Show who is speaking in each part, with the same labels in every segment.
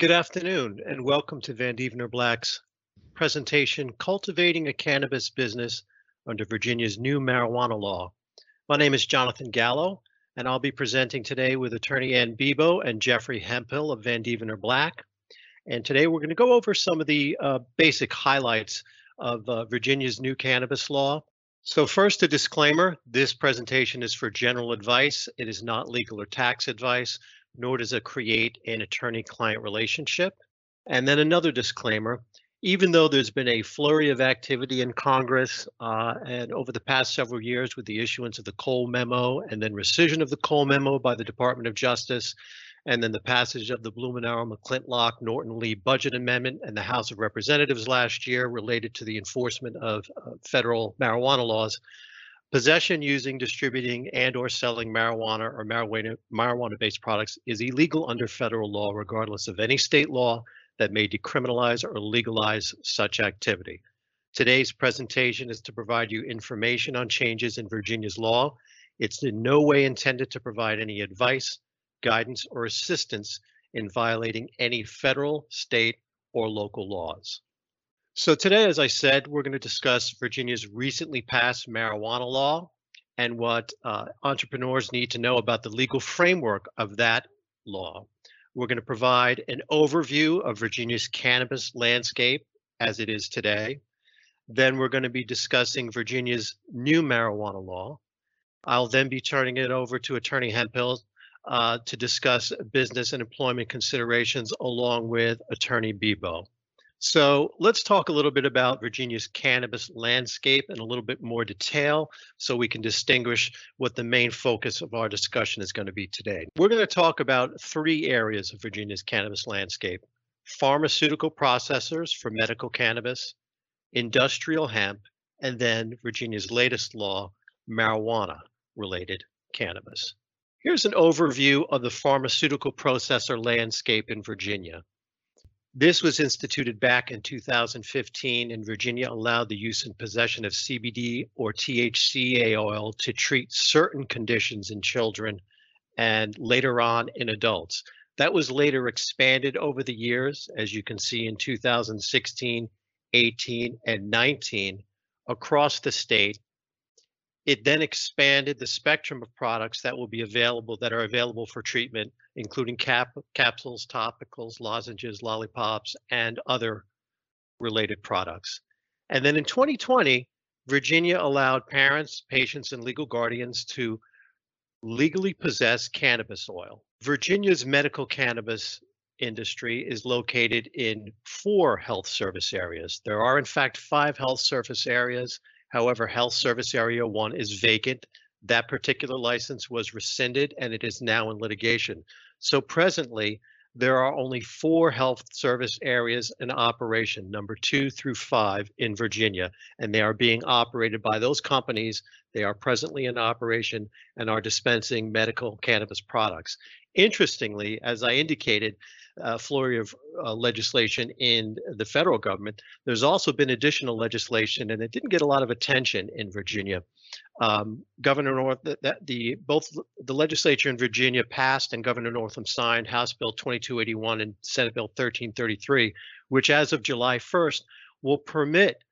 Speaker 1: Good afternoon and welcome to Vandeventer Black's presentation, Cultivating a Cannabis Business under Virginia's new marijuana law. My name is Jonathan Gallo and I'll be presenting today with attorney Anne Bibeau and Jeffrey Hemphill of Vandeventer Black. And today we're going to go over some of the uh, basic highlights of uh, Virginia's new cannabis law so first a disclaimer, this presentation is for general advice. It is not legal or tax advice, nor does it create an attorney-client relationship. And then another disclaimer, even though there's been a flurry of activity in Congress uh, and over the past several years with the issuance of the Cole memo and then rescission of the Cole memo by the Department of Justice, and then the passage of the Blumenauer McClintock Norton Lee budget amendment and the House of Representatives last year related to the enforcement of uh, federal marijuana laws. Possession, using, distributing, and or selling marijuana or marijuana marijuana-based products is illegal under federal law, regardless of any state law that may decriminalize or legalize such activity. Today's presentation is to provide you information on changes in Virginia's law. It's in no way intended to provide any advice, guidance, or assistance in violating any federal, state, or local laws. So today, as I said, we're going to discuss Virginia's recently passed marijuana law and what uh, entrepreneurs need to know about the legal framework of that law. We're going to provide an overview of Virginia's cannabis landscape as it is today. Then we're going to be discussing Virginia's new marijuana law. I'll then be turning it over to Attorney Hemphill uh, to discuss business and employment considerations along with Attorney Bibeau. So let's talk a little bit about Virginia's cannabis landscape in a little bit more detail so we can distinguish what the main focus of our discussion is going to be today. We're going to talk about three areas of Virginia's cannabis landscape. Pharmaceutical processors for medical cannabis, industrial hemp, and then Virginia's latest law, marijuana related cannabis. Here's an overview of the pharmaceutical processor landscape in Virginia. This was instituted back in 2015 and Virginia allowed the use and possession of CBD or THCA oil to treat certain conditions in children and later on in adults. That was later expanded over the years, as you can see in 2016, 18, and 19 across the state it then expanded the spectrum of products that will be available that are available for treatment, including cap capsules, topicals, lozenges, lollipops, and other related products. And then in 2020, Virginia allowed parents, patients, and legal guardians to legally possess cannabis oil. Virginia's medical cannabis industry is located in four health service areas. There are, in fact, five health service areas However, Health Service Area 1 is vacant. That particular license was rescinded and it is now in litigation. So presently, there are only four health service areas in operation, number two through five in Virginia, and they are being operated by those companies. They are presently in operation and are dispensing medical cannabis products. Interestingly, as I indicated, uh, flurry of uh, legislation in the federal government, there's also been additional legislation, and it didn't get a lot of attention in Virginia. Um, Governor North, that the both the legislature in Virginia passed and Governor Northam signed House Bill 2281 and Senate Bill 1333, which as of July 1st will permit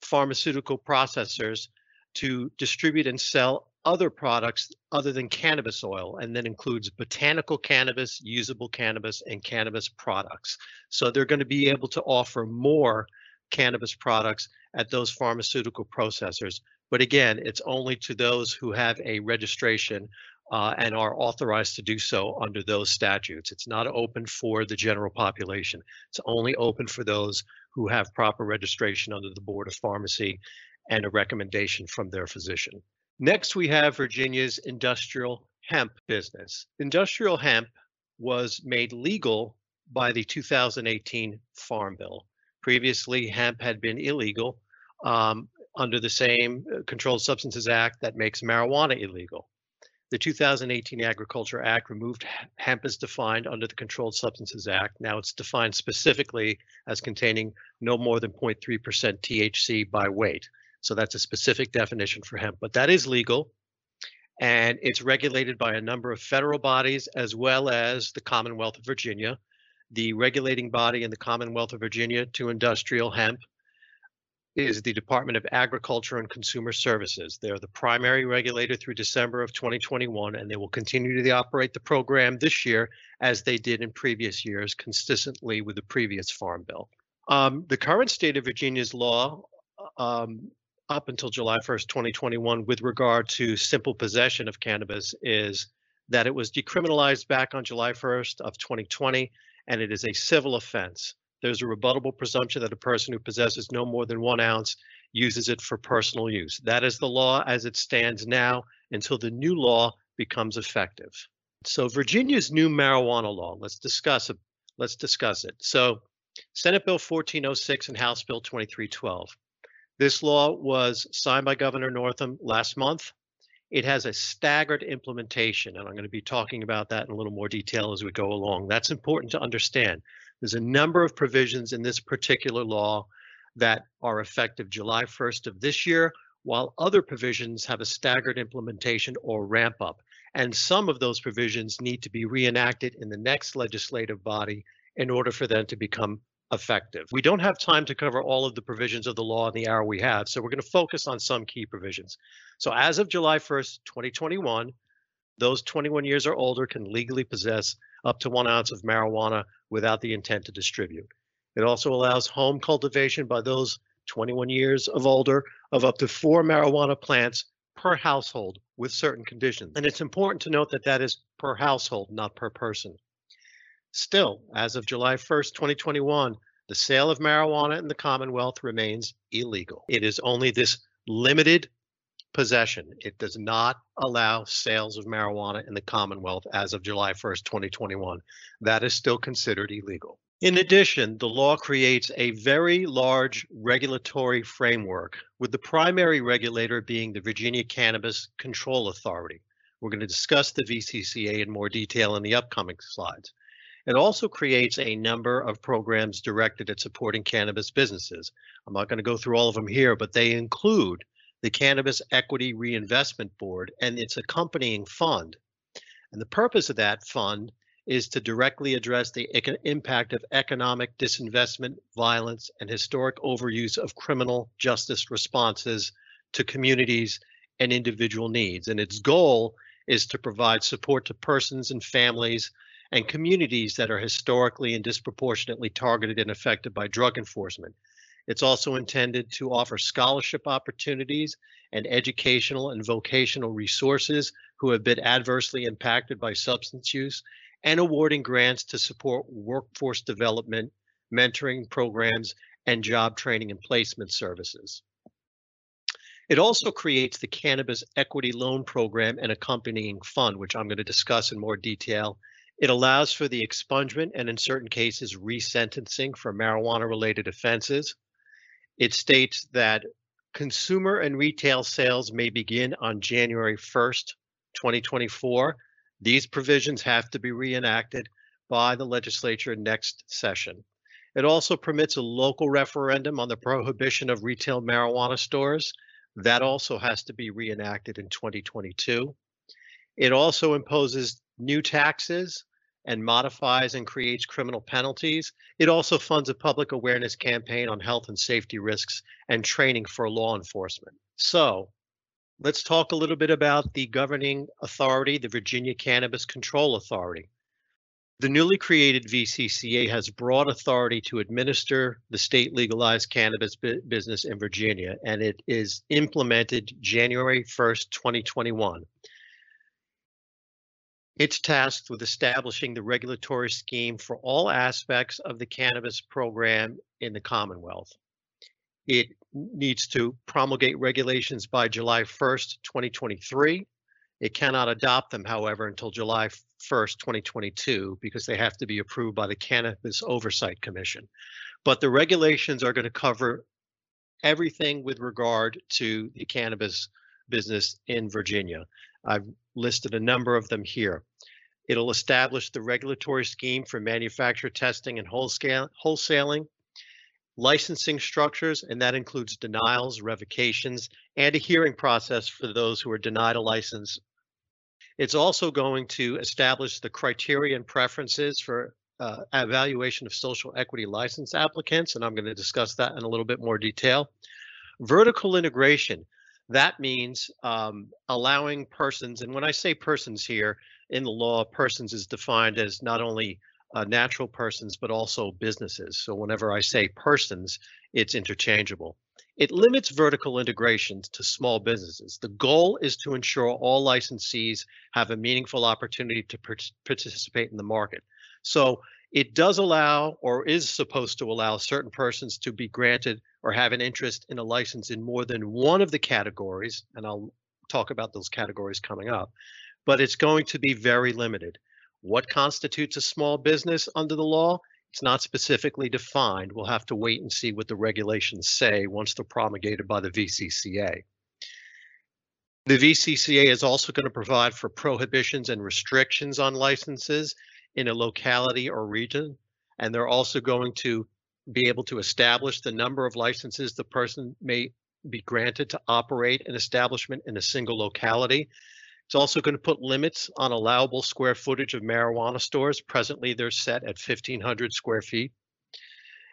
Speaker 1: pharmaceutical processors to distribute and sell other products other than cannabis oil, and that includes botanical cannabis, usable cannabis, and cannabis products. So they're going to be able to offer more cannabis products at those pharmaceutical processors. But again, it's only to those who have a registration uh, and are authorized to do so under those statutes. It's not open for the general population. It's only open for those who have proper registration under the Board of Pharmacy and a recommendation from their physician. Next, we have Virginia's industrial hemp business. Industrial hemp was made legal by the 2018 Farm Bill. Previously, hemp had been illegal um, under the same uh, Controlled Substances Act that makes marijuana illegal. The 2018 Agriculture Act removed hemp as defined under the Controlled Substances Act. Now it's defined specifically as containing no more than 0.3% THC by weight. So that's a specific definition for hemp, but that is legal. And it's regulated by a number of federal bodies as well as the Commonwealth of Virginia. the regulating body in the Commonwealth of Virginia to industrial hemp is the Department of Agriculture and Consumer Services. They're the primary regulator through December of 2021, and they will continue to operate the program this year as they did in previous years, consistently with the previous Farm Bill. Um, the current state of Virginia's law um, up until July 1st, 2021, with regard to simple possession of cannabis is that it was decriminalized back on July 1st of 2020, and it is a civil offense. There's a rebuttable presumption that a person who possesses no more than one ounce uses it for personal use. That is the law as it stands now until the new law becomes effective. So Virginia's new marijuana law, let's discuss it. Let's discuss it. So Senate Bill 1406 and House Bill 2312. This law was signed by Governor Northam last month. It has a staggered implementation, and I'm going to be talking about that in a little more detail as we go along. That's important to understand. There's a number of provisions in this particular law that are effective July 1st of this year, while other provisions have a staggered implementation or ramp up. And some of those provisions need to be reenacted in the next legislative body in order for them to become effective. We don't have time to cover all of the provisions of the law in the hour we have, so we're going to focus on some key provisions. So as of July 1st, 2021, those 21 years or older can legally possess up to one ounce of marijuana without the intent to distribute. It also allows home cultivation by those 21 years of older of up to four marijuana plants per household with certain conditions. And it's important to note that that is per household, not per person. Still, as of July 1st, 2021, the sale of marijuana in the Commonwealth remains illegal. It is only this limited possession. It does not allow sales of marijuana in the Commonwealth as of July 1st, 2021. That is still considered illegal. In addition, the law creates a very large regulatory framework, with the primary regulator being the Virginia Cannabis Control Authority. We're going to discuss the VCCA in more detail in the upcoming slides. It also creates a number of programs directed at supporting cannabis businesses. I'm not going to go through all of them here, but they include the Cannabis Equity Reinvestment Board and its accompanying fund. And the purpose of that fund is to directly address the impact of economic disinvestment, violence, and historic overuse of criminal justice responses to communities and individual needs. And its goal is to provide support to persons and families and communities that are historically and disproportionately targeted and affected by drug enforcement. It's also intended to offer scholarship opportunities and educational and vocational resources who have been adversely impacted by substance use and awarding grants to support workforce development, mentoring programs, and job training and placement services. It also creates the Cannabis Equity Loan Program and accompanying fund, which I'm going to discuss in more detail it allows for the expungement and in certain cases resentencing for marijuana related offenses. It states that consumer and retail sales may begin on January 1st, 2024. These provisions have to be reenacted by the legislature next session. It also permits a local referendum on the prohibition of retail marijuana stores. That also has to be reenacted in 2022. It also imposes new taxes and modifies and creates criminal penalties. It also funds a public awareness campaign on health and safety risks and training for law enforcement. So let's talk a little bit about the governing authority, the Virginia Cannabis Control Authority. The newly created VCCA has broad authority to administer the state legalized cannabis bu business in Virginia, and it is implemented January 1st, 2021. It's tasked with establishing the regulatory scheme for all aspects of the cannabis program in the Commonwealth. It needs to promulgate regulations by July 1st, 2023. It cannot adopt them, however, until July 1st, 2022, because they have to be approved by the Cannabis Oversight Commission. But the regulations are going to cover everything with regard to the cannabis business in Virginia. I've listed a number of them here. It'll establish the regulatory scheme for manufacturer testing and wholesaling, licensing structures, and that includes denials, revocations, and a hearing process for those who are denied a license. It's also going to establish the criteria and preferences for uh, evaluation of social equity license applicants, and I'm going to discuss that in a little bit more detail. Vertical integration, that means um, allowing persons, and when I say persons here in the law, persons is defined as not only uh, natural persons, but also businesses. So whenever I say persons, it's interchangeable. It limits vertical integrations to small businesses. The goal is to ensure all licensees have a meaningful opportunity to participate in the market. So it does allow or is supposed to allow certain persons to be granted or have an interest in a license in more than one of the categories, and I'll talk about those categories coming up, but it's going to be very limited. What constitutes a small business under the law? It's not specifically defined. We'll have to wait and see what the regulations say once they're promulgated by the VCCA. The VCCA is also going to provide for prohibitions and restrictions on licenses in a locality or region, and they're also going to be able to establish the number of licenses the person may be granted to operate an establishment in a single locality. It's also going to put limits on allowable square footage of marijuana stores. Presently, they're set at 1,500 square feet.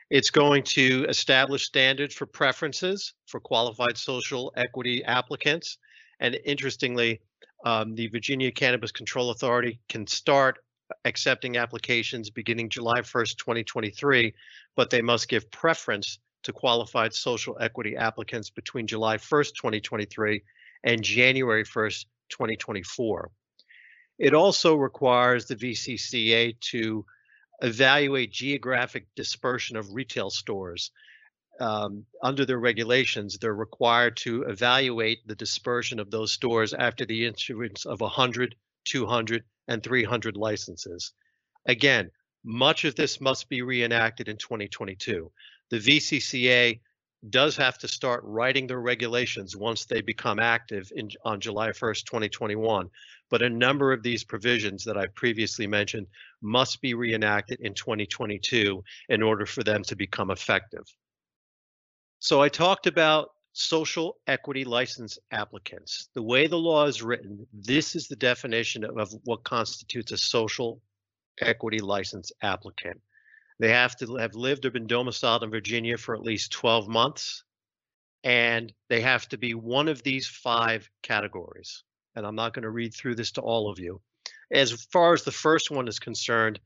Speaker 1: It's going to establish standards for preferences for qualified social equity applicants. And interestingly, um, the Virginia Cannabis Control Authority can start accepting applications beginning July 1st, 2023, but they must give preference to qualified social equity applicants between July 1st, 2023 and January 1st, 2024. It also requires the VCCA to evaluate geographic dispersion of retail stores. Um, under their regulations, they're required to evaluate the dispersion of those stores after the issuance of 100, 200, and 300 licenses. Again, much of this must be reenacted in 2022. The VCCA does have to start writing their regulations once they become active in, on July 1st, 2021. But a number of these provisions that I previously mentioned must be reenacted in 2022 in order for them to become effective. So I talked about social equity license applicants. The way the law is written, this is the definition of, what constitutes a social equity license applicant. They have to have lived or been domiciled in Virginia for at least 12 months, and they have to be one of these five categories. And I'm not going to read through this to all of you. As far as the first one is concerned,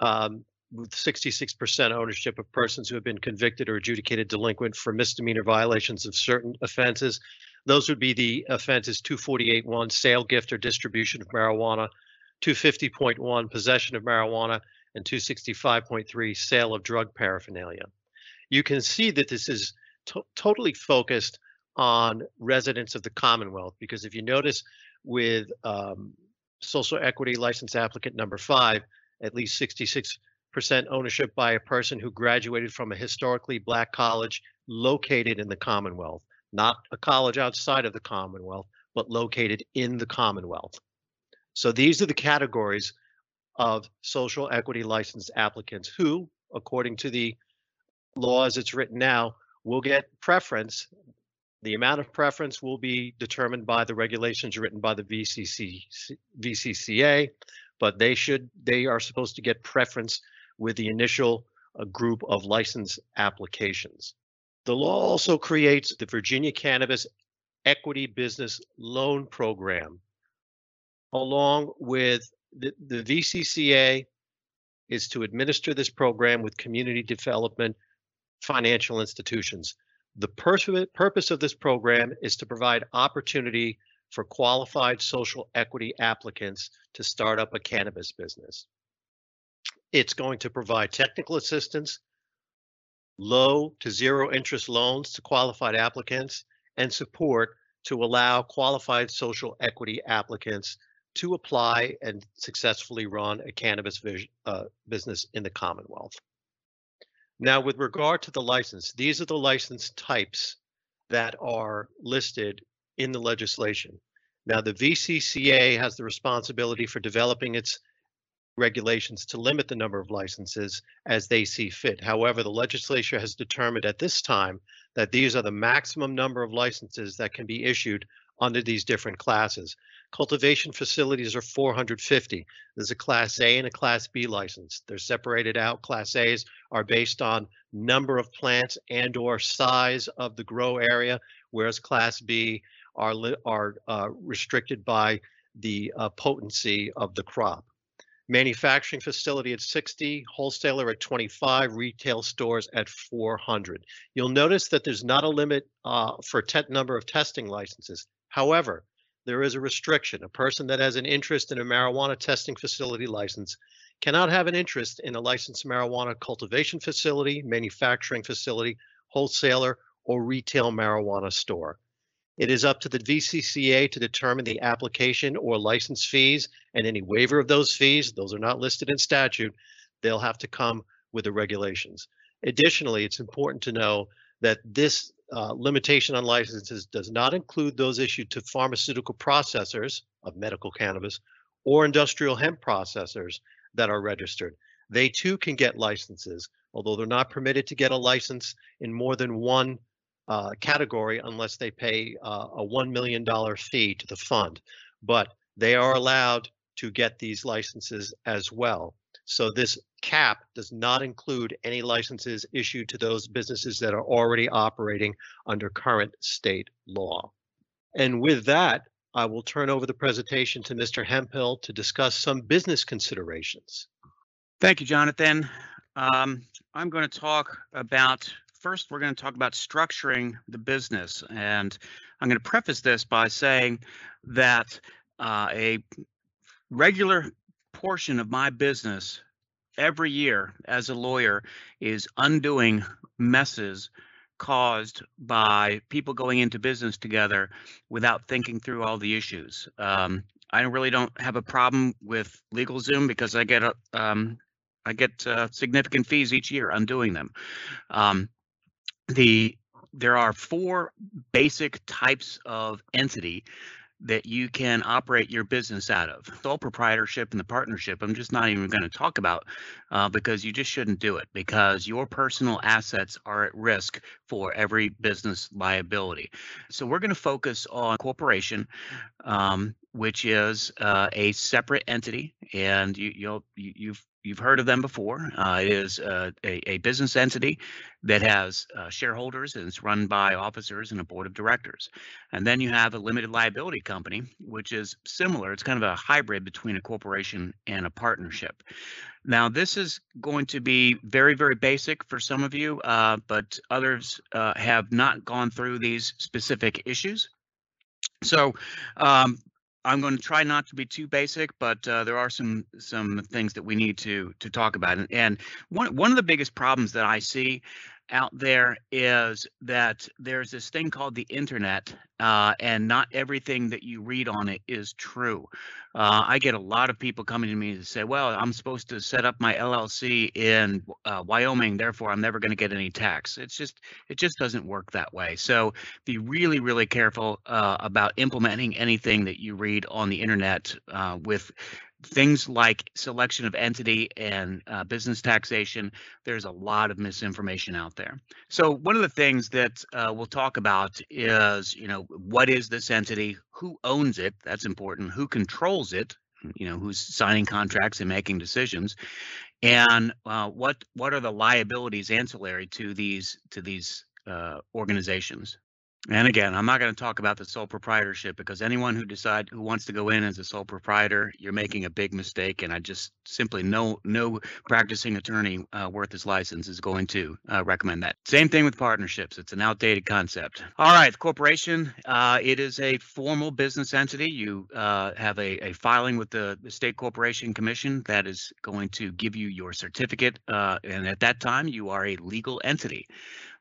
Speaker 1: um, with 66% ownership of persons who have been convicted or adjudicated delinquent for misdemeanor violations of certain offenses. Those would be the offenses 248.1, sale, gift, or distribution of marijuana, 250.1, possession of marijuana, and 265.3 sale of drug paraphernalia. You can see that this is to totally focused on residents of the Commonwealth because if you notice with um, social equity license applicant number five, at least 66% ownership by a person who graduated from a historically black college located in the Commonwealth, not a college outside of the Commonwealth, but located in the Commonwealth. So these are the categories of social equity license applicants who, according to the law as it's written now, will get preference. The amount of preference will be determined by the regulations written by the VCC, VCCA, but they should they are supposed to get preference with the initial uh, group of license applications. The law also creates the Virginia Cannabis Equity Business Loan Program, along with the, the VCCA is to administer this program with community development financial institutions. The purpose of this program is to provide opportunity for qualified social equity applicants to start up a cannabis business. It's going to provide technical assistance, low to zero interest loans to qualified applicants, and support to allow qualified social equity applicants to apply and successfully run a cannabis uh, business in the Commonwealth. Now, with regard to the license, these are the license types that are listed in the legislation. Now, the VCCA has the responsibility for developing its regulations to limit the number of licenses as they see fit. However, the legislature has determined at this time that these are the maximum number of licenses that can be issued under these different classes. Cultivation facilities are 450. There's a Class A and a Class B license. They're separated out. Class A's are based on number of plants and or size of the grow area, whereas Class B are, are uh, restricted by the uh, potency of the crop. Manufacturing facility at 60, wholesaler at 25, retail stores at 400. You'll notice that there's not a limit uh, for number of testing licenses. However, there is a restriction. A person that has an interest in a marijuana testing facility license cannot have an interest in a licensed marijuana cultivation facility, manufacturing facility, wholesaler, or retail marijuana store. It is up to the VCCA to determine the application or license fees and any waiver of those fees. Those are not listed in statute. They'll have to come with the regulations. Additionally, it's important to know that this uh, limitation on licenses does not include those issued to pharmaceutical processors of medical cannabis or industrial hemp processors that are registered. They too can get licenses, although they're not permitted to get a license in more than one uh, category unless they pay uh, a $1 million fee to the fund. But they are allowed to get these licenses as well. So this cap does not include any licenses issued to those businesses that are already operating under current state law. And with that, I will turn over the presentation to Mr. Hemphill to discuss some business considerations.
Speaker 2: Thank you, Jonathan. Um, I'm going to talk about first, we're going to talk about structuring the business. And I'm going to preface this by saying that uh, a regular portion of my business every year as a lawyer is undoing messes caused by people going into business together without thinking through all the issues. Um, I really don't have a problem with LegalZoom because I get a um, I get uh, significant fees each year undoing them. Um, the there are four basic types of entity that you can operate your business out of. Sole proprietorship and the partnership, I'm just not even going to talk about uh, because you just shouldn't do it because your personal assets are at risk for every business liability. So we're going to focus on corporation, um, which is uh, a separate entity, and you, you'll you, you've you've heard of them before. Uh, it is uh, a, a, business entity that has uh, shareholders and it's run by officers and a board of directors. And then you have a limited liability company, which is similar. It's kind of a hybrid between a corporation and a partnership. Now, this is going to be very, very basic for some of you, uh, but others uh, have not gone through these specific issues. So um, I'm going to try not to be too basic, but uh, there are some some things that we need to to talk about. And, and one one of the biggest problems that I see out there is that there's this thing called the internet, uh, and not everything that you read on it is true. Uh, I get a lot of people coming to me to say, "Well, I'm supposed to set up my LLC in uh, Wyoming, therefore I'm never going to get any tax." It's just it just doesn't work that way. So be really, really careful uh, about implementing anything that you read on the internet uh, with things like selection of entity and uh, business taxation, there's a lot of misinformation out there. So one of the things that uh, we'll talk about is, you know, what is this entity? Who owns it? That's important. Who controls it? You know, who's signing contracts and making decisions, and uh, what what are the liabilities ancillary to these to these uh, organizations? And again, I'm not going to talk about the sole proprietorship because anyone who decide who wants to go in as a sole proprietor, you're making a big mistake. And I just simply no no practicing attorney uh, worth his license is going to uh, recommend that. Same thing with partnerships; it's an outdated concept. All right, corporation. Uh, it is a formal business entity. You uh, have a, a filing with the, the, state corporation commission that is going to give you your certificate, uh, and at that time, you are a legal entity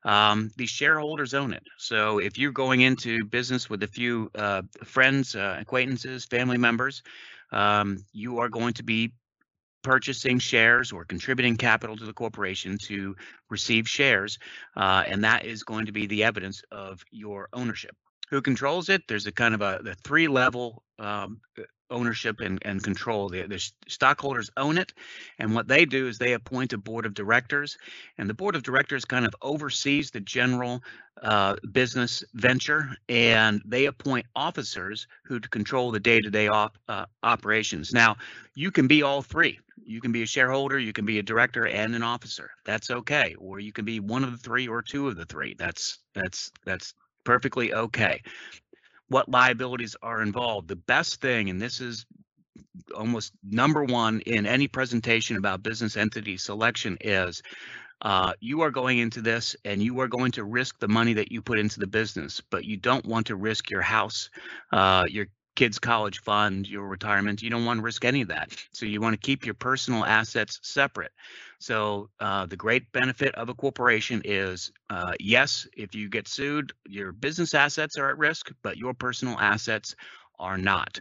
Speaker 2: um, the shareholders own it. So if you're going into business with a few uh, friends, uh, acquaintances, family members, um, you are going to be purchasing shares or contributing capital to the corporation to receive shares, uh, and that is going to be the evidence of your ownership. Who controls it? There's a kind of a the three level um, ownership and, and control. The, the stockholders own it. And what they do is they appoint a board of directors. And the board of directors kind of oversees the general uh, business venture and they appoint officers who control the day-to-day uh, operations. Now, you can be all three. You can be a shareholder, you can be a director and an officer. That's okay. Or you can be one of the three or two of the three. That's that's that's perfectly okay. What liabilities are involved? The best thing, and this is almost number one in any presentation about business entity selection, is uh, you are going into this and you are going to risk the money that you put into the business, but you don't want to risk your house, uh, your kids' college fund, your retirement. You don't want to risk any of that. So you want to keep your personal assets separate. So uh, the great benefit of a corporation is uh, yes, if you get sued, your business assets are at risk, but your personal assets are not.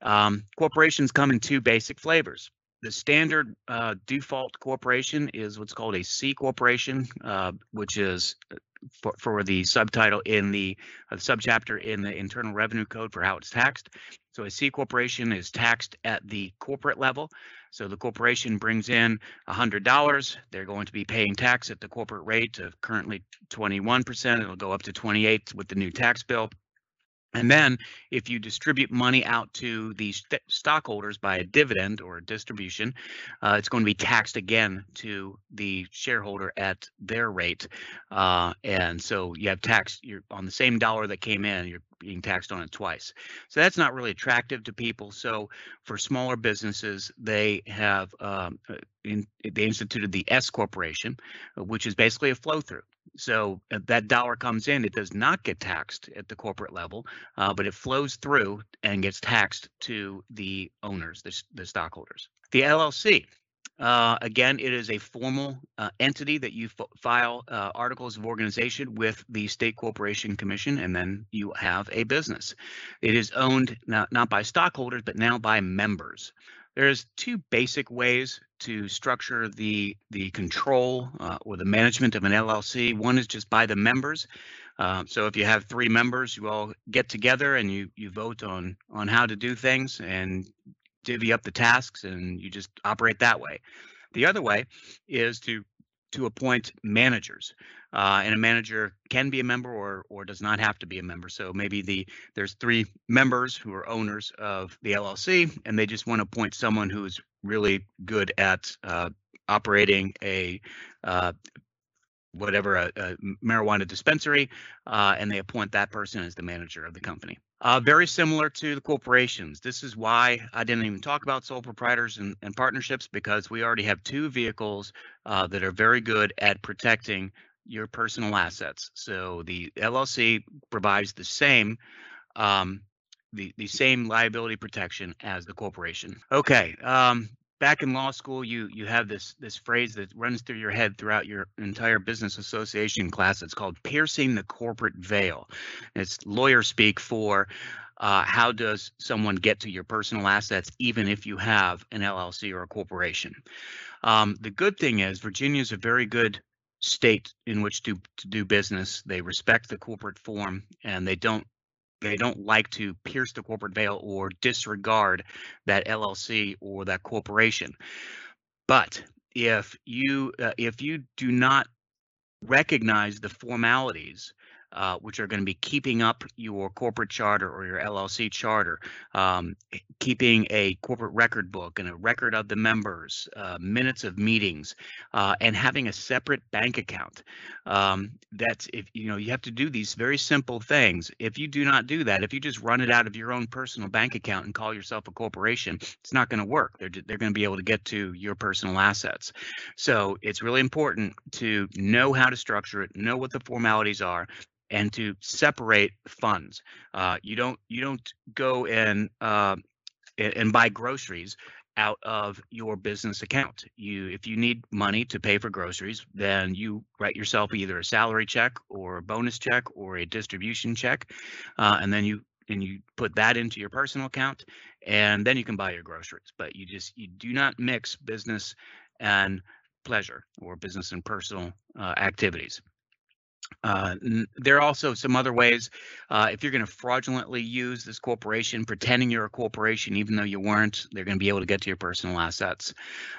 Speaker 2: Um, corporations come in two basic flavors. The standard uh, default corporation is what's called a C corporation, uh, which is uh, for, for the subtitle in the uh, subchapter in the Internal Revenue Code for how it's taxed. So a C corporation is taxed at the corporate level. So the corporation brings in $100. They're going to be paying tax at the corporate rate of currently 21%. It'll go up to 28 with the new tax bill. And then if you distribute money out to the st- stockholders by a dividend or a distribution, uh, it's going to be taxed again to the shareholder at their rate. Uh, and so you have tax you're on the same dollar that came in, you're being taxed on it twice. So that's not really attractive to people. So for smaller businesses, they have um, uh, in, they instituted the S corporation, uh, which is basically a flow through. So uh, that dollar comes in, it does not get taxed at the corporate level, uh, but it flows through and gets taxed to the owners, the, the stockholders. The LLC, uh, again, it is a formal uh, entity that you f- file uh, articles of organization with the State Corporation Commission, and then you have a business. It is owned not, not by stockholders, but now by members. There's two basic ways to structure the the control uh, or the management of an LLC. One is just by the members. Uh, so if you have three members, you all get together and you you vote on on how to do things and divvy up the tasks, and you just operate that way. The other way is to to appoint managers, uh, and a manager can be a member or or does not have to be a member. So maybe the there's three members who are owners of the LLC, and they just want to appoint someone who's really good at uh, operating a uh, whatever a, a marijuana dispensary, uh, and they appoint that person as the manager of the company. Uh, very similar to the corporations. This is why I didn't even talk about sole proprietors and, and partnerships because we already have two vehicles uh, that are very good at protecting your personal assets. So the LLC provides the same um, the the same liability protection as the corporation. Okay. Um, back in law school, you you have this this phrase that runs through your head throughout your entire business association class. It's called piercing the corporate veil. It's lawyer speak for uh, how does someone get to your personal assets even if you have an LLC or a corporation. Um, the good thing is Virginia is a very good state in which to, to do business. They respect the corporate form and they don't they don't like to pierce the corporate veil or disregard that LLC or that corporation. But if you uh, if you do not recognize the formalities uh, which are going to be keeping up your corporate charter or your LLC charter, um, keeping a corporate record book and a record of the members, uh, minutes of meetings, uh, and having a separate bank account. Um, that's if you know you have to do these very simple things. If you do not do that, if you just run it out of your own personal bank account and call yourself a corporation, it's not going to work. They're they're going to be able to get to your personal assets. So it's really important to know how to structure it, know what the formalities are, and to separate funds. Uh, you don't you don't go and uh, and buy groceries out of your business account. You if you need money to pay for groceries, then you write yourself either a salary check or a bonus check or a distribution check, uh, and then you and you put that into your personal account, and then you can buy your groceries. But you just you do not mix business and pleasure or business and personal uh, activities. Uh, there are also some other ways. Uh, if you're going to fraudulently use this corporation, pretending you're a corporation, even though you weren't, they're going to be able to get to your personal assets.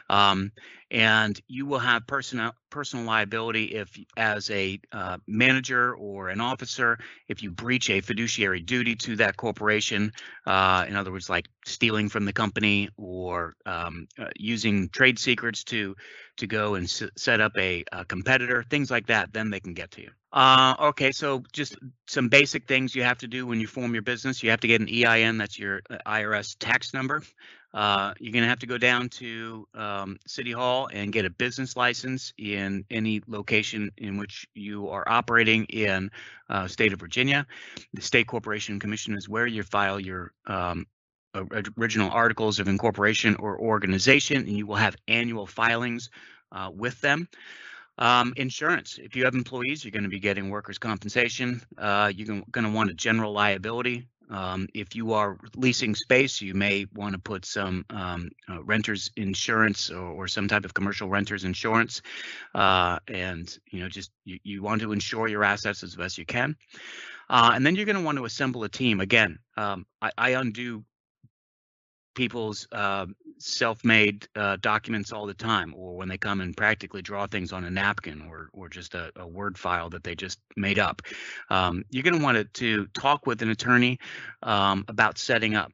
Speaker 2: Um, and you will have personal personal liability if, as a uh, manager or an officer, if you breach a fiduciary duty to that corporation. Uh, in other words, like stealing from the company or um, using trade secrets to to go and s- set up a, a competitor, things like that. Then they can get to you. Uh, okay, so just some basic things you have to do when you form your business. You have to get an EIN, that's your uh, IRS tax number. Uh, you're going to have to go down to um, City Hall and get a business license in any location in which you are operating in uh, state of Virginia. The State Corporation Commission is where you file your um, original articles of incorporation or organization, and you will have annual filings uh, with them. Um, insurance. If you have employees, you're going to be getting workers' compensation. Uh, you're going to want a general liability. Um, if you are leasing space, you may want to put some um, uh, renters insurance or, or, some type of commercial renters insurance. Uh, and you know, just you, you want to insure your assets as best you can. Uh, and then you're going to want to assemble a team. Again, um, I, I undo people's uh, self-made uh, documents all the time, or when they come and practically draw things on a napkin, or or just a, a word file that they just made up. Um, you're going to want to talk with an attorney um, about setting up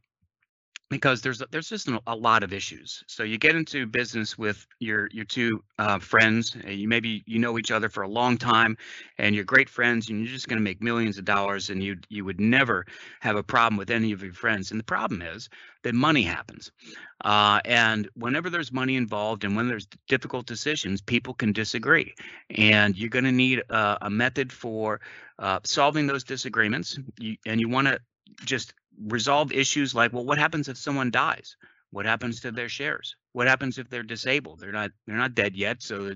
Speaker 2: because there's there's just a lot of issues. So you get into business with your your two uh, friends. You maybe you know each other for a long time, and you're great friends, and you're just going to make millions of dollars, and you you would never have a problem with any of your friends. And the problem is that money happens, uh, and whenever there's money involved, and when there's difficult decisions, people can disagree, and you're going to need a, a method for uh, solving those disagreements. You, and you want to just resolve issues like, well, what happens if someone dies? What happens to their shares? What happens if they're disabled? They're not they're not dead yet, so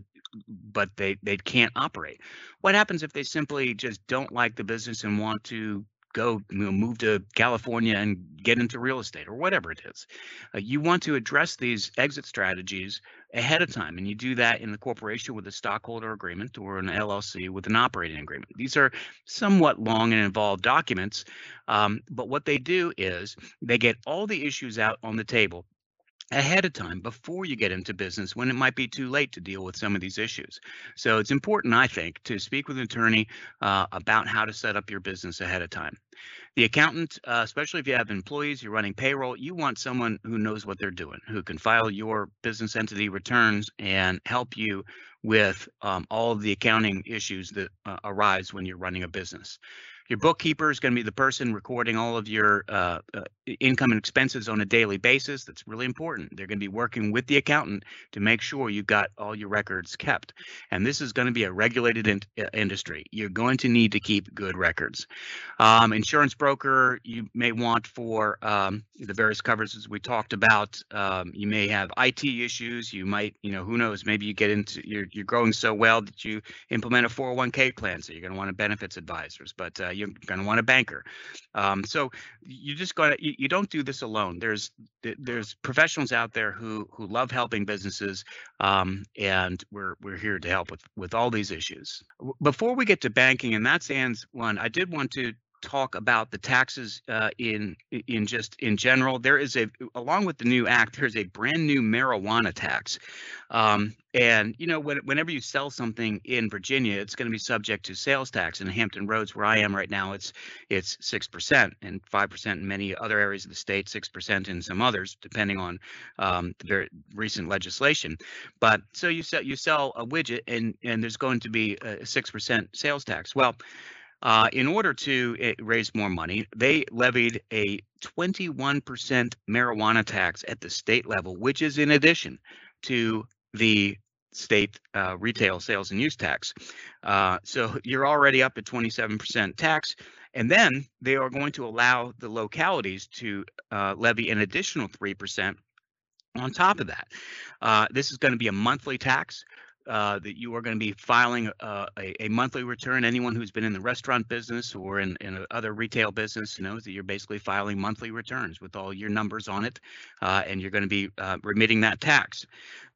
Speaker 2: but they they can't operate. What happens if they simply just don't like the business and want to go you know, move to California and get into real estate or whatever it is. Uh, you want to address these exit strategies ahead of time, and you do that in the corporation with a stockholder agreement or an LLC with an operating agreement. These are somewhat long and involved documents, um, but what they do is they get all the issues out on the table ahead of time before you get into business when it might be too late to deal with some of these issues. So it's important, I think, to speak with an attorney uh, about how to set up your business ahead of time. The accountant, uh, especially if you have employees, you're running payroll, you want someone who knows what they're doing, who can file your business entity returns and help you with um, all of the accounting issues that uh, arise when you're running a business. Your bookkeeper is going to be the person recording all of your uh, uh, income and expenses on a daily basis. That's really important. They're going to be working with the accountant to make sure you've got all your records kept. And this is going to be a regulated in uh, industry. You're going to need to keep good records. Um, insurance broker, you may want for um, the various coverages we talked about. Um, you may have IT issues. You might, you know, who knows, maybe you get into, you're, you're growing so well that you implement a 401k plan. So you're going to want a benefits advisors. But uh, you're going to want a banker. Um, so you just got to you, you, don't do this alone. There's there's professionals out there who who love helping businesses, um, and we're we're here to help with with all these issues. Before we get to banking, and that's Anne's one, I did want to talk about the taxes uh, in in just in general. There is a along with the new act, there's a brand new marijuana tax, um, and you know when, whenever you sell something in Virginia, it's going to be subject to sales tax. In Hampton Roads, where I am right now, it's it's six percent and five percent in many other areas of the state, six percent in some others, depending on um, the very recent legislation. But so you sell you sell a widget, and and there's going to be a six percent sales tax. Well uh, in order to uh, raise more money, they levied a 21% marijuana tax at the state level, which is in addition to the state uh, retail sales and use tax. Uh, so you're already up at 27% tax. And then they are going to allow the localities to uh, levy an additional 3% on top of that. Uh, this is going to be a monthly tax uh, that you are going to be filing uh, a, a, monthly return. Anyone who's been in the restaurant business or in, in other retail business knows that you're basically filing monthly returns with all your numbers on it, uh, and you're going to be uh, remitting that tax.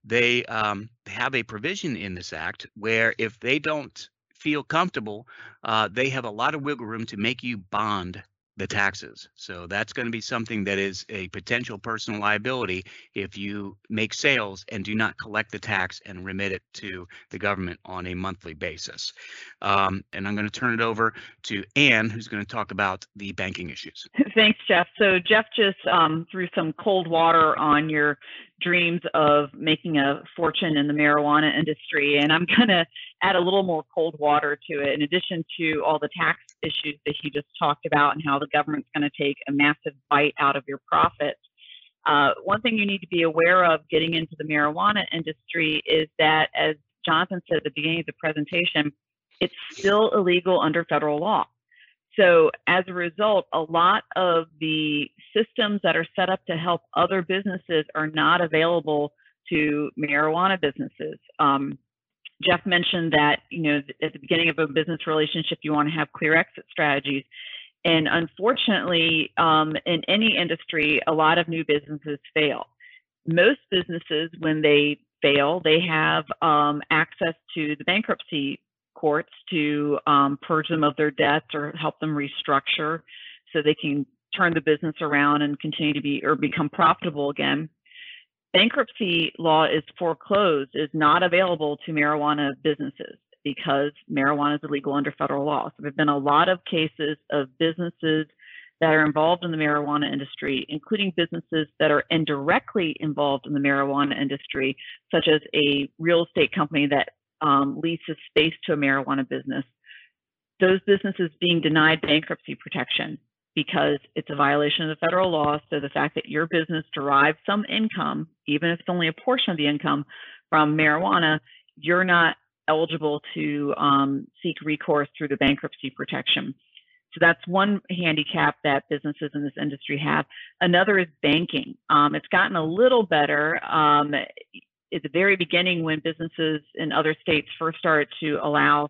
Speaker 2: They um, have a provision in this act where if they don't feel comfortable, uh, they have a lot of wiggle room to make you bond the taxes. So that's going to be something that is a potential personal liability if you make sales and do not collect the tax and remit it to the government on a monthly basis. Um, and I'm going to turn it over to Anne, who's going to talk about the banking issues.
Speaker 3: Thanks, Jeff. So Jeff just um, threw some cold water on your dreams of making a fortune in the marijuana industry. And I'm going to add a little more cold water to it. In addition to all the tax issues that he just talked about and how the government's going to take a massive bite out of your profits. Uh, one thing you need to be aware of getting into the marijuana industry is that, as Jonathan said at the beginning of the presentation, it's still illegal under federal law. So as a result, a lot of the systems that are set up to help other businesses are not available to marijuana businesses. Um, Jeff mentioned that, you know, at the beginning of a business relationship, you want to have clear exit strategies. And unfortunately, um, in any industry, a lot of new businesses fail. Most businesses, when they fail, they have um, access to the bankruptcy courts to um, purge them of their debts or help them restructure so they can turn the business around and continue to be or become profitable again. Bankruptcy law is foreclosed, is not available to marijuana businesses because marijuana is illegal under federal law. So there have been a lot of cases of businesses that are involved in the marijuana industry, including businesses that are indirectly involved in the marijuana industry, such as a real estate company that um, leases space to a marijuana business, those businesses being denied bankruptcy protection because it's a violation of the federal law. So the fact that your business derives some income, even if it's only a portion of the income from marijuana, you're not eligible to um, seek recourse through the bankruptcy protection. So that's one handicap that businesses in this industry have. Another is banking. Um, it's gotten a little better. Um, at the very beginning when businesses in other states first started to allow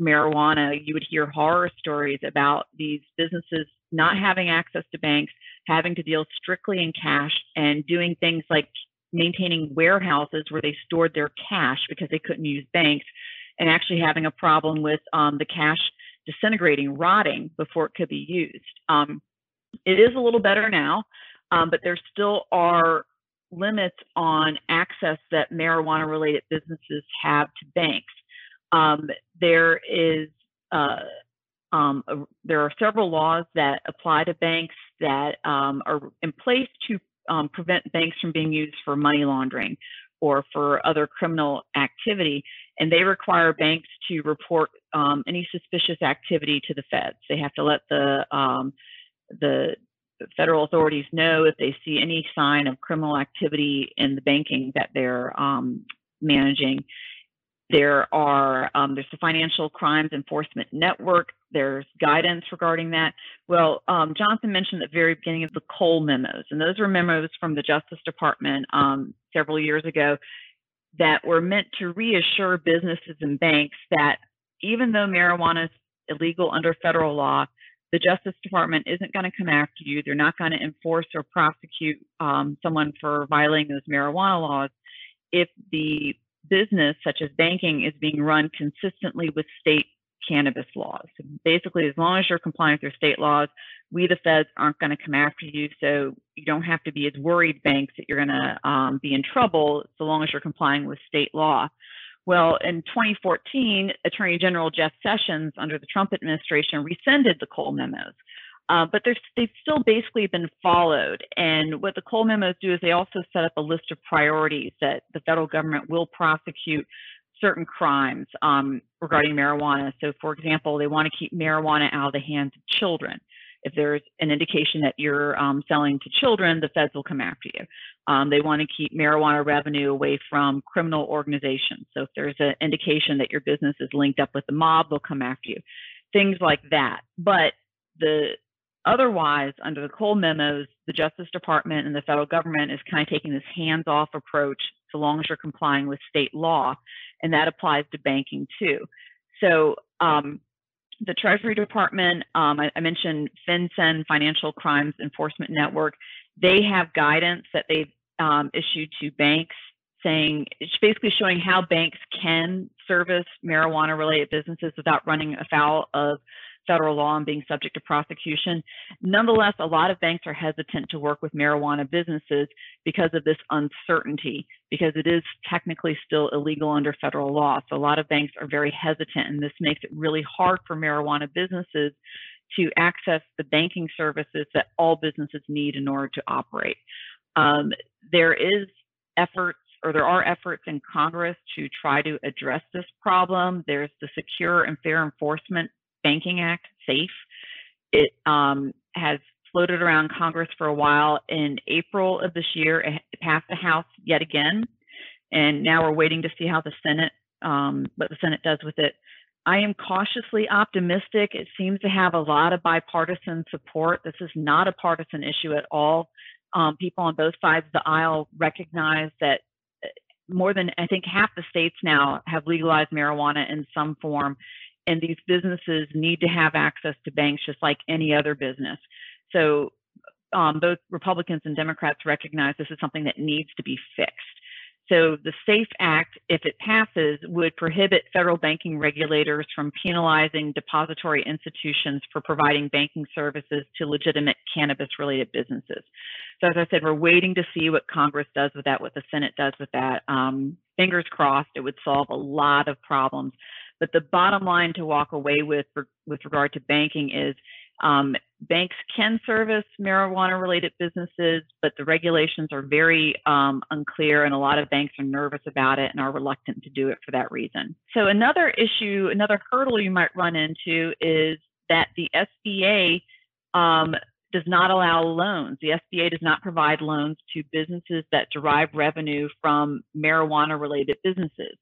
Speaker 3: marijuana, you would hear horror stories about these businesses not having access to banks, having to deal strictly in cash, and doing things like maintaining warehouses where they stored their cash because they couldn't use banks, and actually having a problem with um, the cash disintegrating, rotting before it could be used. Um, it is a little better now, um, but there still are limits on access that marijuana related businesses have to banks. Um, there is uh, um, a, there are several laws that apply to banks that um, are in place to um, prevent banks from being used for money laundering or for other criminal activity. And they require banks to report um, any suspicious activity to the feds. They have to let the um, the federal authorities know if they see any sign of criminal activity in the banking that they're um, managing. There are um, there's the Financial Crimes Enforcement Network. There's guidance regarding that. Well, um, Jonathan mentioned at the very beginning of the Cole memos, and those were memos from the Justice Department um, several years ago that were meant to reassure businesses and banks that even though marijuana is illegal under federal law, the Justice Department isn't going to come after you. They're not going to enforce or prosecute um, someone for violating those marijuana laws if the business, such as banking, is being run consistently with state cannabis laws. So basically, as long as you're complying with your state laws, we, the feds, aren't going to come after you. So you don't have to be as worried, banks, that you're going to um, be in trouble so long as you're complying with state law. Well, in 2014, Attorney General Jeff Sessions, under the Trump administration, rescinded the Cole memos. Uh, but they've still basically been followed. And what the Cole memos do is they also set up a list of priorities that the federal government will prosecute certain crimes um, regarding marijuana. So, for example, they want to keep marijuana out of the hands of children. If there's an indication that you're um, selling to children, the feds will come after you. Um, they want to keep marijuana revenue away from criminal organizations. So if there's an indication that your business is linked up with the mob, they'll come after you. Things like that. But the otherwise, under the Cole memos, the Justice Department and the federal government is kind of taking this hands-off approach so long as you're complying with state law, and that applies to banking too. So um, the Treasury Department, um, I, I, mentioned FinCEN, Financial Crimes Enforcement Network, they have guidance that they've um, issued to banks saying, it's basically showing how banks can service marijuana related businesses without running afoul of federal law and being subject to prosecution. Nonetheless, a lot of banks are hesitant to work with marijuana businesses because of this uncertainty, because it is technically still illegal under federal law. So a lot of banks are very hesitant, and this makes it really hard for marijuana businesses to access the banking services that all businesses need in order to operate. Um, there is efforts or there are efforts in Congress to try to address this problem. There's the Secure and Fair Enforcement Banking Act, SAFE. It um, has floated around Congress for a while. In April of this year, it passed the House yet again, and now we're waiting to see how the Senate, um, what the Senate does with it. I am cautiously optimistic. It seems to have a lot of bipartisan support. This is not a partisan issue at all. Um, people on both sides of the aisle recognize that uh, more than I think half the states now have legalized marijuana in some form, and these businesses need to have access to banks just like any other business. So um, both Republicans and Democrats recognize this is something that needs to be fixed. So the SAFE Act, if it passes, would prohibit federal banking regulators from penalizing depository institutions for providing banking services to legitimate cannabis-related businesses. So as I said, we're waiting to see what Congress does with that, what the Senate does with that. Um, fingers crossed, it would solve a lot of problems. But the bottom line to walk away with with regard to banking is um, banks can service marijuana related businesses, but the regulations are very um, unclear, and a lot of banks are nervous about it and are reluctant to do it for that reason. So, another issue, another hurdle you might run into is that the SBA um, does not allow loans. The SBA does not provide loans to businesses that derive revenue from marijuana related businesses.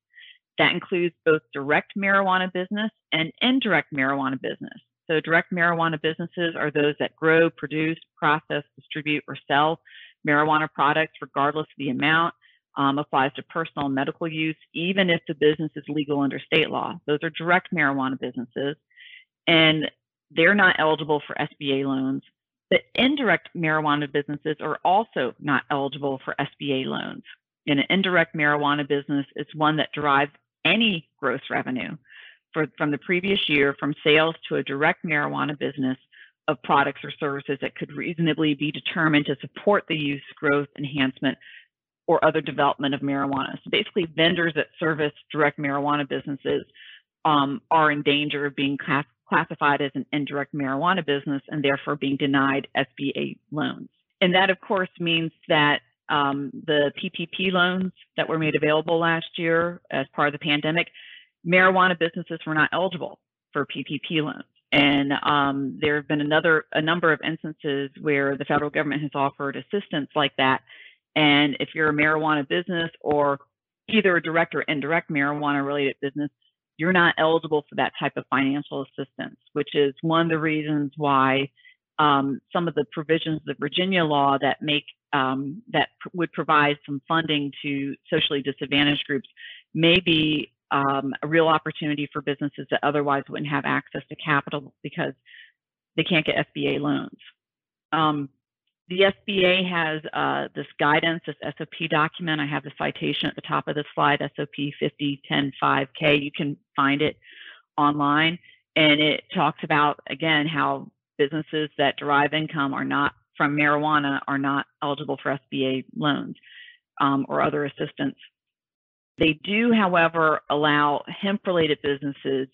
Speaker 3: That includes both direct marijuana business and indirect marijuana business. So direct marijuana businesses are those that grow, produce, process, distribute, or sell marijuana products regardless of the amount. Um, applies to personal and medical use, even if the business is legal under state law. Those are direct marijuana businesses, and they're not eligible for SBA loans. The indirect marijuana businesses are also not eligible for SBA loans. And an indirect marijuana business is one that derives any gross revenue for, from the previous year from sales to a direct marijuana business of products or services that could reasonably be determined to support the use, growth, enhancement, or other development of marijuana. So basically, vendors that service direct marijuana businesses um, are in danger of being class classified as an indirect marijuana business and therefore being denied SBA loans. And that, of course, means that um, the PPP loans that were made available last year as part of the pandemic, marijuana businesses were not eligible for PPP loans. And um, there have been another a number of instances where the federal government has offered assistance like that. And if you're a marijuana business or either a direct or indirect marijuana related business, you're not eligible for that type of financial assistance, which is one of the reasons why um, some of the provisions of the Virginia law that make um, that would provide some funding to socially disadvantaged groups may be um, a real opportunity for businesses that otherwise wouldn't have access to capital because they can't get SBA loans. Um, the SBA has uh, this guidance, this SOP document. I have the citation at the top of the slide, SOP 50105K. You can find it online. And it talks about, again, how businesses that derive income are not from marijuana are not eligible for SBA loans um, or other assistance. They do, however, allow hemp related businesses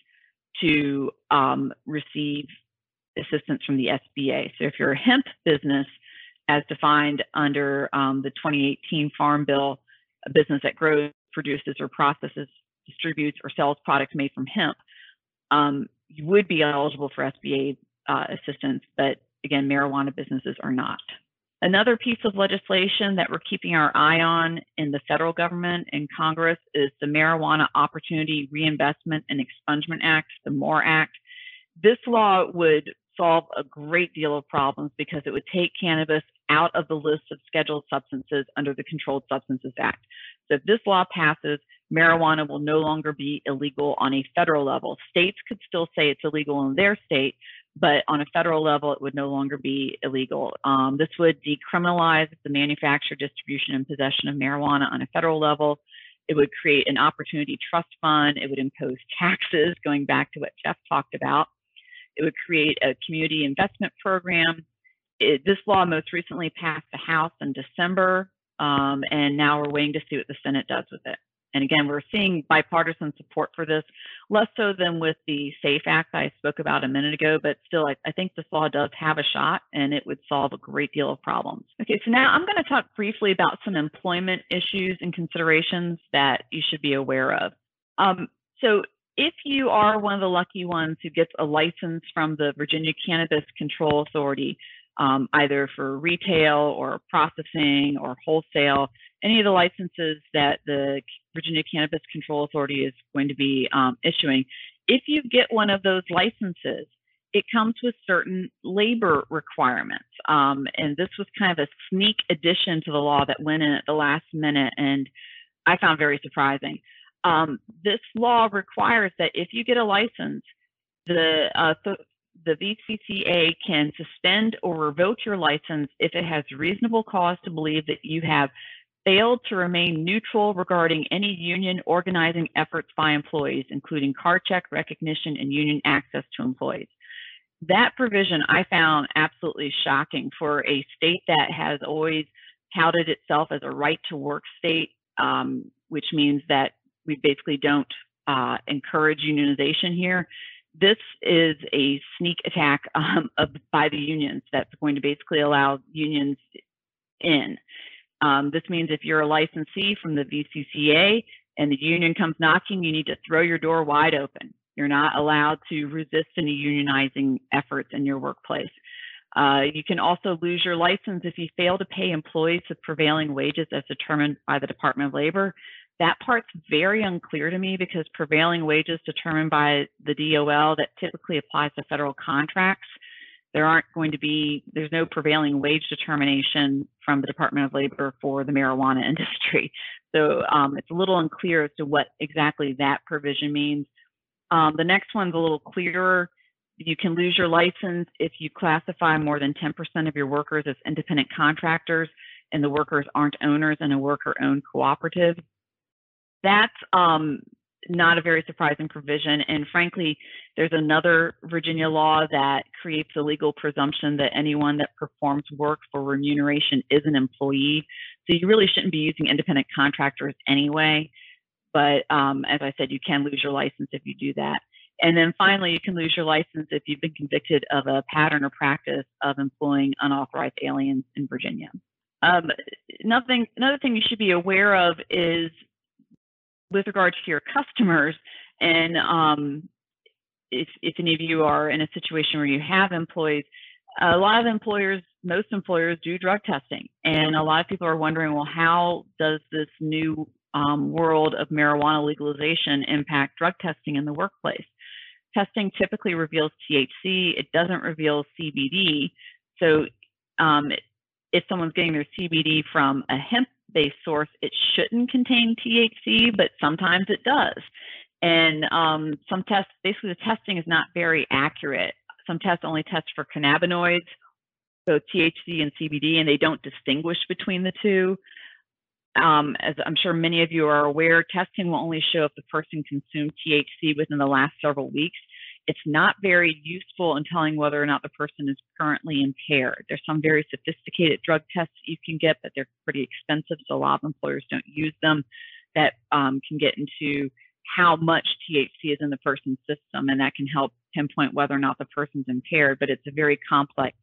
Speaker 3: to um, receive assistance from the SBA. So if you're a hemp business, as defined under um, the 2018 Farm Bill, a business that grows, produces, or processes, distributes, or sells products made from hemp, um, you would be eligible for SBA uh, assistance, but again, marijuana businesses are not. Another piece of legislation that we're keeping our eye on in the federal government and Congress is the Marijuana Opportunity Reinvestment and Expungement Act, the MORE Act. This law would solve a great deal of problems because it would take cannabis out of the list of scheduled substances under the Controlled Substances Act. So if this law passes, marijuana will no longer be illegal on a federal level. States could still say it's illegal in their state, but on a federal level, it would no longer be illegal. Um, this would decriminalize the manufacture, distribution, and possession of marijuana on a federal level. It would create an opportunity trust fund. It would impose taxes, going back to what Jeff talked about. It would create a community investment program. It, this law most recently passed the House in December, um, and now we're waiting to see what the Senate does with it. And again, we're seeing bipartisan support for this, less so than with the SAFE Act I spoke about a minute ago, but still, I, I think this law does have a shot and it would solve a great deal of problems. Okay, so now I'm going to talk briefly about some employment issues and considerations that you should be aware of. Um, so if you are one of the lucky ones who gets a license from the Virginia Cannabis Control Authority, um, either for retail or processing or wholesale, any of the licenses that the Virginia Cannabis Control Authority is going to be um, issuing, if you get one of those licenses, it comes with certain labor requirements. Um, and this was kind of a sneak addition to the law that went in at the last minute and I found very surprising. Um, this law requires that if you get a license, the uh, th the VCCA can suspend or revoke your license if it has reasonable cause to believe that you have failed to remain neutral regarding any union organizing efforts by employees, including card check recognition and union access to employees. That provision I found absolutely shocking for a state that has always touted itself as a right to work state, um, which means that we basically don't uh, encourage unionization here. This is a sneak attack um, of, by the unions that's going to basically allow unions in. Um, this means if you're a licensee from the VCCA and the union comes knocking, you need to throw your door wide open. You're not allowed to resist any unionizing efforts in your workplace. Uh, you can also lose your license if you fail to pay employees the prevailing wages as determined by the Department of Labor. That part's very unclear to me because prevailing wages determined by the DOL that typically applies to federal contracts there aren't going to be, there's no prevailing wage determination from the Department of Labor for the marijuana industry. So um, it's a little unclear as to what exactly that provision means. Um, the next one's a little clearer. You can lose your license if you classify more than 10% of your workers as independent contractors and the workers aren't owners in a worker owned cooperative. That's um, not a very surprising provision. And frankly, there's another Virginia law that creates a legal presumption that anyone that performs work for remuneration is an employee. So you really shouldn't be using independent contractors anyway. But um, as I said, you can lose your license if you do that. And then finally, you can lose your license if you've been convicted of a pattern or practice of employing unauthorized aliens in Virginia. Um, nothing, another thing you should be aware of is with regard to your customers, and um, if, if any of you are in a situation where you have employees, a lot of employers, most employers do drug testing. And a lot of people are wondering, well, how does this new um, world of marijuana legalization impact drug testing in the workplace? Testing typically reveals THC, it doesn't reveal CBD. So um, if someone's getting their CBD from a hemp based source, it shouldn't contain THC, but sometimes it does. And um, some tests, basically, the testing is not very accurate. Some tests only test for cannabinoids, so THC and CBD, and they don't distinguish between the two. Um, as I'm sure many of you are aware, testing will only show if the person consumed THC within the last several weeks it's not very useful in telling whether or not the person is currently impaired. There's some very sophisticated drug tests you can get, but they're pretty expensive, so a lot of employers don't use them. That um, can get into how much THC is in the person's system, and that can help pinpoint whether or not the person's impaired. But it's a very complex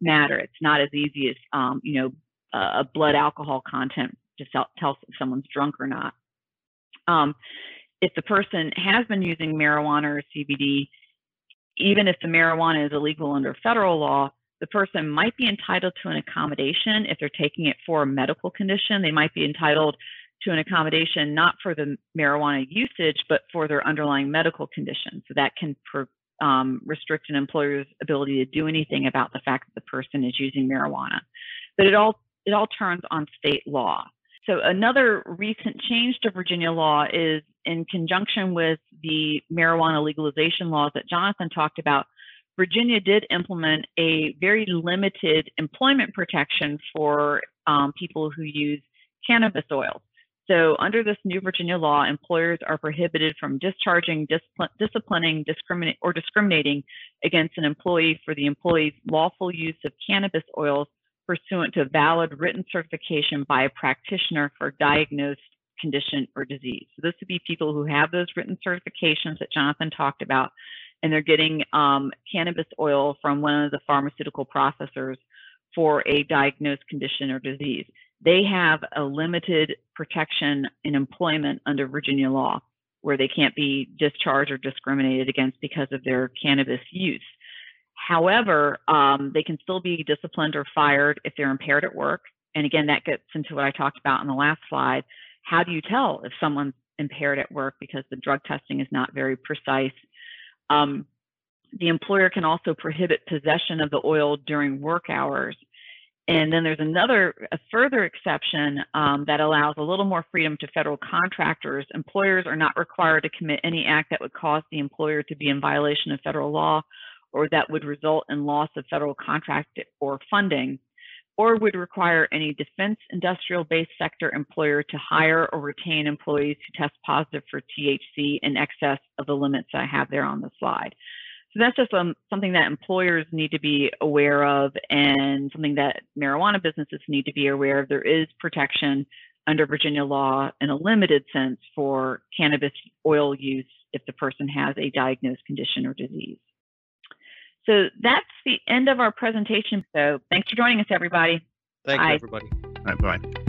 Speaker 3: matter. It's not as easy as um, you know a blood alcohol content to tell if someone's drunk or not. Um, if the person has been using marijuana or CBD, even if the marijuana is illegal under federal law, the person might be entitled to an accommodation if they're taking it for a medical condition. They might be entitled to an accommodation not for the marijuana usage, but for their underlying medical condition. So that can um, restrict an employer's ability to do anything about the fact that the person is using marijuana. But it all it all turns on state law. So another recent change to Virginia law is in conjunction with the marijuana legalization laws that Jonathan talked about, Virginia did implement a very limited employment protection for um, people who use cannabis oil. So under this new Virginia law, employers are prohibited from discharging, discipl- disciplining, discriminate, or discriminating against an employee for the employee's lawful use of cannabis oils pursuant to valid written certification by a practitioner for diagnosed condition or disease. So this would be people who have those written certifications that Jonathan talked about, and they're getting um, cannabis oil from one of the pharmaceutical processors for a diagnosed condition or disease. They have a limited protection in employment under Virginia law where they can't be discharged or discriminated against because of their cannabis use. However, um, they can still be disciplined or fired if they're impaired at work. And again, that gets into what I talked about in the last slide. How do you tell if someone's impaired at work because the drug testing is not very precise? Um, the employer can also prohibit possession of the oil during work hours. And then there's another, a further exception um, that allows a little more freedom to federal contractors. Employers are not required to commit any act that would cause the employer to be in violation of federal law or that would result in loss of federal contract or funding, or would require any defense industrial based sector employer to hire or retain employees who test positive for THC in excess of the limits I have there on the slide. So that's just um, something that employers need to be aware of and something that marijuana businesses need to be aware of. There is protection under Virginia law in a limited sense for cannabis oil use if the person has a diagnosed condition or disease. So that's the end of our presentation. So thanks for joining us, everybody.
Speaker 1: Thank you, everybody.
Speaker 2: All right, bye.